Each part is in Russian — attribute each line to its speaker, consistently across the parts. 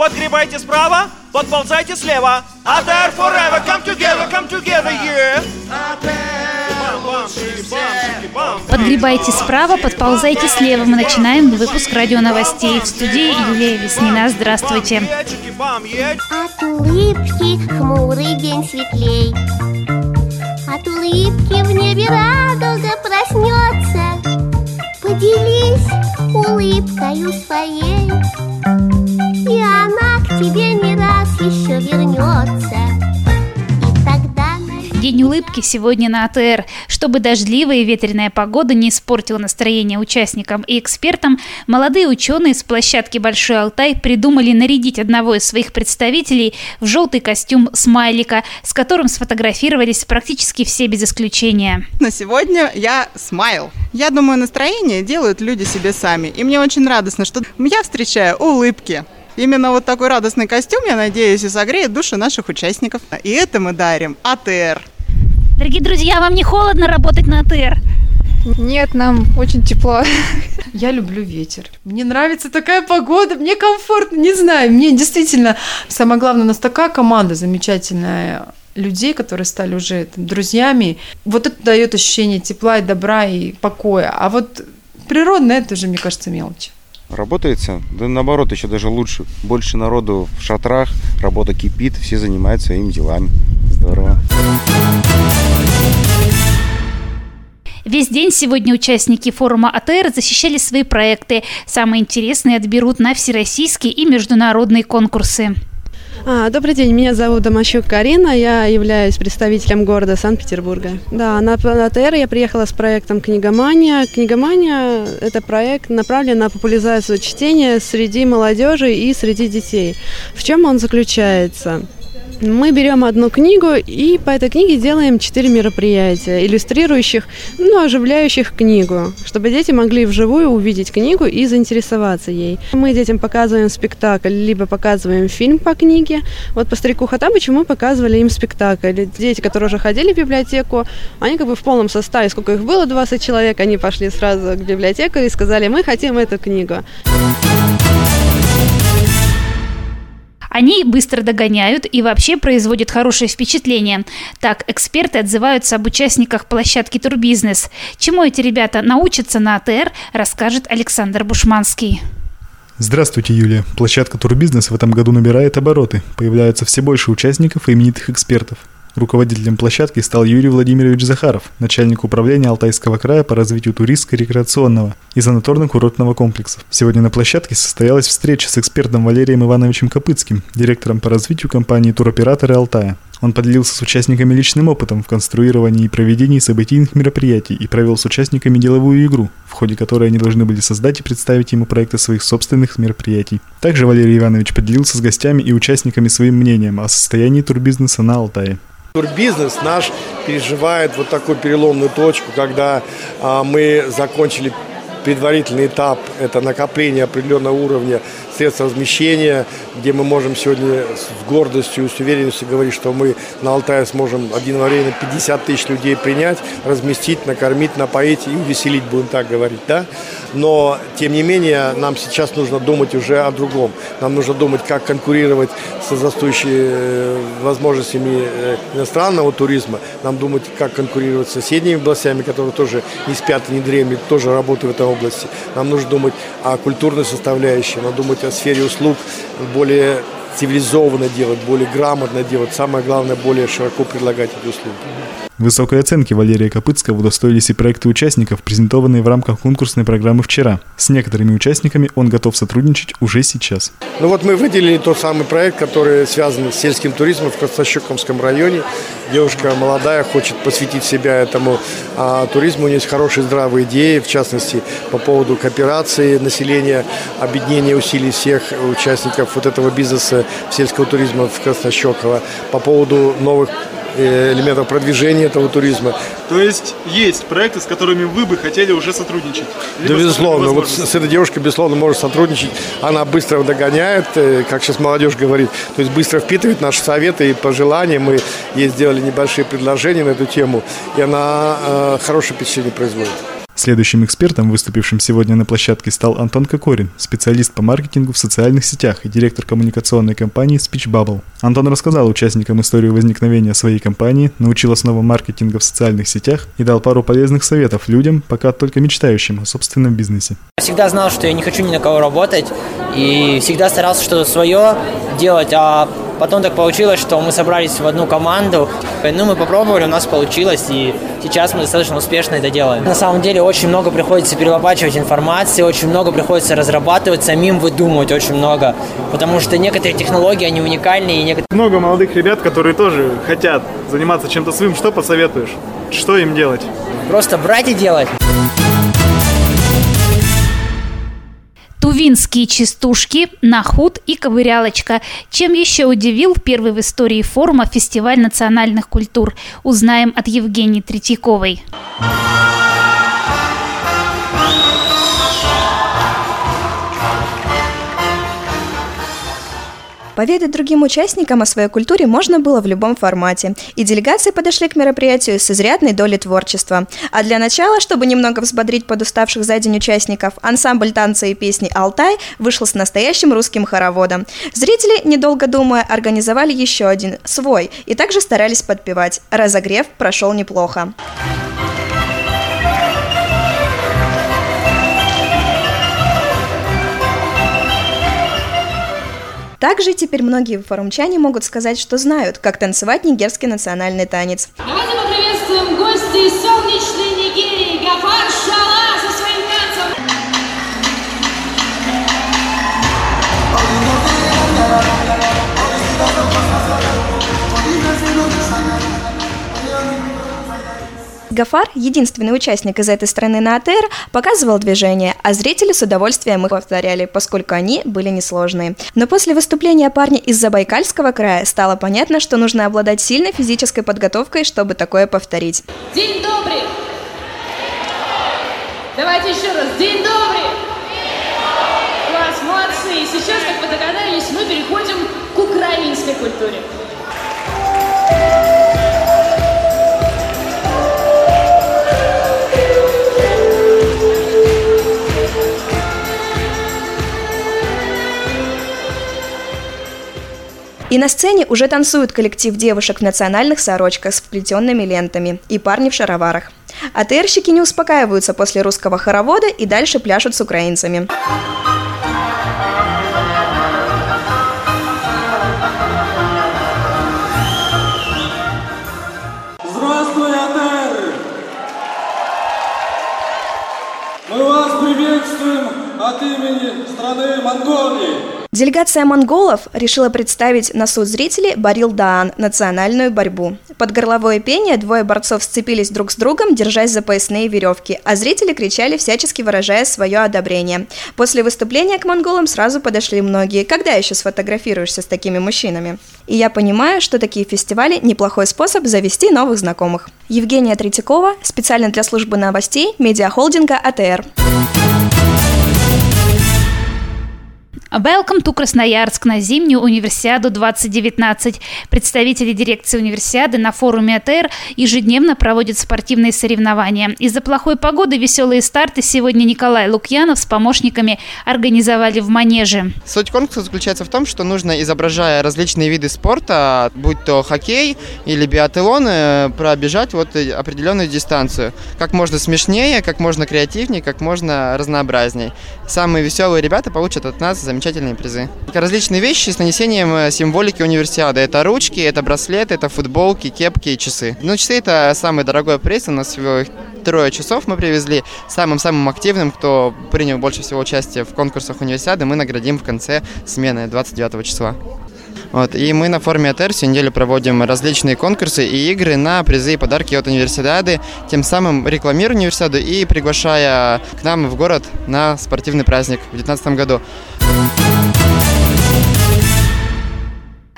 Speaker 1: подгребайте справа, подползайте слева. АТР forever, come together, come together, yeah.
Speaker 2: Подгребайте справа, подползайте слева. Мы начинаем выпуск радио новостей. В студии Юлия Веснина. Здравствуйте.
Speaker 3: От улыбки хмурый день светлей От улыбки в небе радуга проснется Поделись улыбкою своей
Speaker 2: Улыбки сегодня на АТР. Чтобы дождливая и ветреная погода не испортила настроение участникам и экспертам, молодые ученые с площадки Большой Алтай придумали нарядить одного из своих представителей в желтый костюм смайлика, с которым сфотографировались практически все без исключения.
Speaker 4: На сегодня я смайл. Я думаю, настроение делают люди себе сами. И мне очень радостно, что я встречаю улыбки. Именно вот такой радостный костюм, я надеюсь, и согреет души наших участников. И это мы дарим АТР.
Speaker 2: Дорогие друзья, вам не холодно работать на АТР?
Speaker 5: Нет, нам очень тепло.
Speaker 6: Я люблю ветер. Мне нравится такая погода, мне комфортно, не знаю. Мне действительно, самое главное, у нас такая команда замечательная людей, которые стали уже там, друзьями. Вот это дает ощущение тепла и добра и покоя. А вот природное, это уже, мне кажется, мелочь.
Speaker 7: Работается, да наоборот, еще даже лучше. Больше народу в шатрах, работа кипит, все занимаются своими делами. Здорово.
Speaker 2: Весь день сегодня участники форума АТР защищали свои проекты. Самые интересные отберут на всероссийские и международные конкурсы.
Speaker 8: А, добрый день, меня зовут Домощук Карина, я являюсь представителем города Санкт-Петербурга. Да, на АТР я приехала с проектом «Книгомания». «Книгомания» – это проект, направлен на популяризацию чтения среди молодежи и среди детей. В чем он заключается? Мы берем одну книгу и по этой книге делаем четыре мероприятия, иллюстрирующих, ну, оживляющих книгу, чтобы дети могли вживую увидеть книгу и заинтересоваться ей. Мы детям показываем спектакль, либо показываем фильм по книге. Вот по старику Хатабычу мы показывали им спектакль. Дети, которые уже ходили в библиотеку, они как бы в полном составе, сколько их было, 20 человек, они пошли сразу к библиотекарю и сказали, мы хотим эту книгу.
Speaker 2: Они быстро догоняют и вообще производят хорошее впечатление. Так, эксперты отзываются об участниках площадки Турбизнес. Чему эти ребята научатся на АТР, расскажет Александр Бушманский.
Speaker 9: Здравствуйте, Юлия. Площадка Турбизнес в этом году набирает обороты. Появляются все больше участников и именитых экспертов. Руководителем площадки стал Юрий Владимирович Захаров, начальник управления Алтайского края по развитию туристско-рекреационного и санаторно-курортного комплексов. Сегодня на площадке состоялась встреча с экспертом Валерием Ивановичем Копыцким, директором по развитию компании «Туроператоры Алтая». Он поделился с участниками личным опытом в конструировании и проведении событийных мероприятий и провел с участниками деловую игру, в ходе которой они должны были создать и представить ему проекты своих собственных мероприятий. Также Валерий Иванович поделился с гостями и участниками своим мнением о состоянии турбизнеса на Алтае.
Speaker 10: Турбизнес наш переживает вот такую переломную точку, когда а, мы закончили предварительный этап – это накопление определенного уровня средств размещения, где мы можем сегодня с гордостью, с уверенностью говорить, что мы на Алтае сможем одновременно 50 тысяч людей принять, разместить, накормить, напоить и увеселить, будем так говорить, да? Но, тем не менее, нам сейчас нужно думать уже о другом. Нам нужно думать, как конкурировать с растущими э, возможностями э, иностранного туризма. Нам думать, как конкурировать с соседними областями, которые тоже не спят и не дремлют, тоже работают в этой области. Нам нужно думать о культурной составляющей, надо думать о сфере услуг более цивилизованно делать, более грамотно делать. Самое главное, более широко предлагать эти услуги.
Speaker 9: Высокой оценки Валерия Копыцкого удостоились и проекты участников, презентованные в рамках конкурсной программы вчера. С некоторыми участниками он готов сотрудничать уже сейчас.
Speaker 10: Ну вот мы выделили тот самый проект, который связан с сельским туризмом в Краснощекомском районе. Девушка молодая, хочет посвятить себя этому а, туризму. У нее есть хорошие здравые идеи, в частности, по поводу кооперации населения, объединения усилий всех участников вот этого бизнеса сельского туризма в Краснощеково, по поводу новых Э, элементов продвижения этого туризма.
Speaker 11: То есть есть проекты, с которыми вы бы хотели уже сотрудничать?
Speaker 10: Да, безусловно. Вот с этой девушкой, безусловно, может сотрудничать. Она быстро догоняет, э, как сейчас молодежь говорит, то есть быстро впитывает наши советы и пожелания. Мы ей сделали небольшие предложения на эту тему, и она э, хорошее впечатление производит.
Speaker 9: Следующим экспертом, выступившим сегодня на площадке, стал Антон Кокорин, специалист по маркетингу в социальных сетях и директор коммуникационной компании Speech Bubble. Антон рассказал участникам историю возникновения своей компании, научил основам маркетинга в социальных сетях и дал пару полезных советов людям, пока только мечтающим о собственном бизнесе.
Speaker 12: Всегда знал, что я не хочу ни на кого работать и всегда старался что-то свое делать, а Потом так получилось, что мы собрались в одну команду. Ну, мы попробовали, у нас получилось, и сейчас мы достаточно успешно это делаем. На самом деле очень много приходится перелопачивать информации, очень много приходится разрабатывать, самим выдумывать очень много, потому что некоторые технологии, они уникальные. И некоторые...
Speaker 11: Много молодых ребят, которые тоже хотят заниматься чем-то своим. Что посоветуешь? Что им делать?
Speaker 12: Просто брать и делать.
Speaker 2: Тувинские частушки, нахуд и ковырялочка. Чем еще удивил первый в истории форума фестиваль национальных культур? Узнаем от Евгении Третьяковой.
Speaker 13: Поведать другим участникам о своей культуре можно было в любом формате, и делегации подошли к мероприятию с изрядной долей творчества. А для начала, чтобы немного взбодрить подуставших за день участников, ансамбль танца и песни «Алтай» вышел с настоящим русским хороводом. Зрители, недолго думая, организовали еще один, свой, и также старались подпевать. Разогрев прошел неплохо. Также теперь многие форумчане могут сказать, что знают, как танцевать нигерский национальный танец.
Speaker 14: Давайте поприветствуем гостей солнечной Нигерии Гафар
Speaker 13: Гафар, единственный участник из этой страны на АТР, показывал движение, а зрители с удовольствием их повторяли, поскольку они были несложные. Но после выступления парня из Забайкальского края стало понятно, что нужно обладать сильной физической подготовкой, чтобы такое повторить.
Speaker 14: День добрый! Давайте еще раз. День добрый! Класс, молодцы! И сейчас, как вы догадались, мы переходим к украинской культуре.
Speaker 13: И на сцене уже танцует коллектив девушек в национальных сорочках с вплетенными лентами и парни в шароварах. АТРщики не успокаиваются после русского хоровода и дальше пляшут с украинцами.
Speaker 15: Здравствуй, АТР! Мы вас приветствуем от имени страны Монголии.
Speaker 13: Делегация монголов решила представить на суд зрителей Барил Даан – национальную борьбу. Под горловое пение двое борцов сцепились друг с другом, держась за поясные веревки, а зрители кричали, всячески выражая свое одобрение. После выступления к монголам сразу подошли многие. Когда еще сфотографируешься с такими мужчинами? И я понимаю, что такие фестивали – неплохой способ завести новых знакомых. Евгения Третьякова, специально для службы новостей, медиахолдинга АТР.
Speaker 2: Welcome to Красноярск на зимнюю универсиаду 2019. Представители дирекции универсиады на форуме АТР ежедневно проводят спортивные соревнования. Из-за плохой погоды веселые старты сегодня Николай Лукьянов с помощниками организовали в Манеже.
Speaker 16: Суть конкурса заключается в том, что нужно, изображая различные виды спорта, будь то хоккей или биатлон, э, пробежать вот определенную дистанцию. Как можно смешнее, как можно креативнее, как можно разнообразней. Самые веселые ребята получат от нас замечательные замечательные призы. Различные вещи с нанесением э, символики универсиады. Это ручки, это браслеты, это футболки, кепки и часы. Ну, часы это самый дорогой приз. У нас всего трое часов мы привезли. Самым-самым активным, кто принял больше всего участие в конкурсах универсиады, мы наградим в конце смены 29 числа. Вот. И мы на форуме АТР всю неделю проводим различные конкурсы и игры на призы и подарки от универсиады, тем самым рекламируя универсиаду и приглашая к нам в город на спортивный праздник в 2019 году.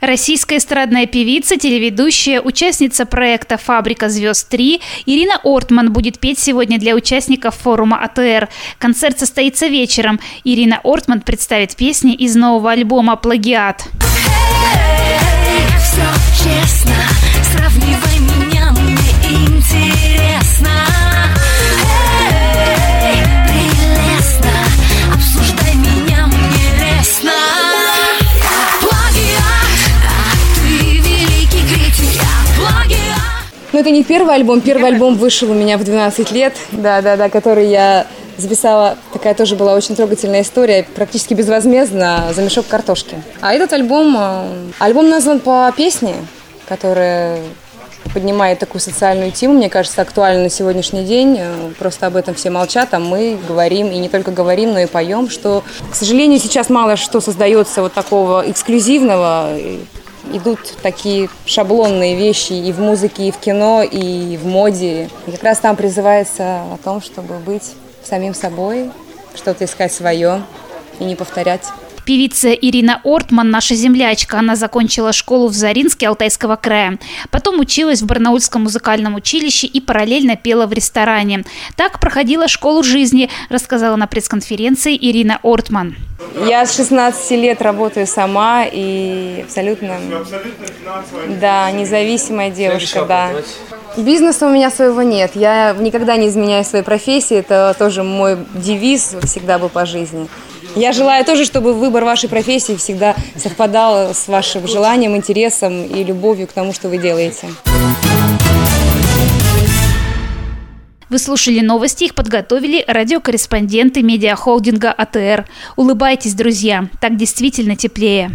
Speaker 2: Российская эстрадная певица, телеведущая, участница проекта «Фабрика звезд 3» Ирина Ортман будет петь сегодня для участников форума АТР. Концерт состоится вечером. Ирина Ортман представит песни из нового альбома «Плагиат». Но ну,
Speaker 17: это не первый альбом. Первый альбом вышел у меня в 12 лет, да-да-да, который я записала, такая тоже была очень трогательная история, практически безвозмездно, за мешок картошки. А этот альбом, э, альбом назван по песне, которая поднимает такую социальную тему, мне кажется, актуально на сегодняшний день. Э, просто об этом все молчат, а мы говорим, и не только говорим, но и поем, что, к сожалению, сейчас мало что создается вот такого эксклюзивного, идут такие шаблонные вещи и в музыке, и в кино, и в моде. И как раз там призывается о том, чтобы быть самим собой, что-то искать свое и не повторять.
Speaker 2: Певица Ирина Ортман – наша землячка. Она закончила школу в Заринске Алтайского края. Потом училась в Барнаульском музыкальном училище и параллельно пела в ресторане. Так проходила школу жизни, рассказала на пресс-конференции Ирина Ортман.
Speaker 17: Я с 16 лет работаю сама и абсолютно, да, независимая девушка, да. Бизнеса у меня своего нет. Я никогда не изменяю своей профессии. Это тоже мой девиз всегда был по жизни. Я желаю тоже, чтобы выбор вашей профессии всегда совпадал с вашим желанием, интересом и любовью к тому, что вы делаете.
Speaker 2: Вы слушали новости, их подготовили радиокорреспонденты медиахолдинга АТР. Улыбайтесь, друзья, так действительно теплее.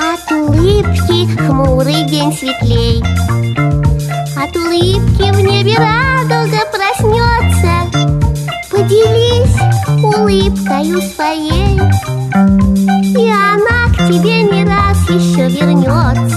Speaker 3: От улыбки хмурый день светлей улыбки в небе радуга проснется. Поделись улыбкою своей И она к тебе не раз еще вернется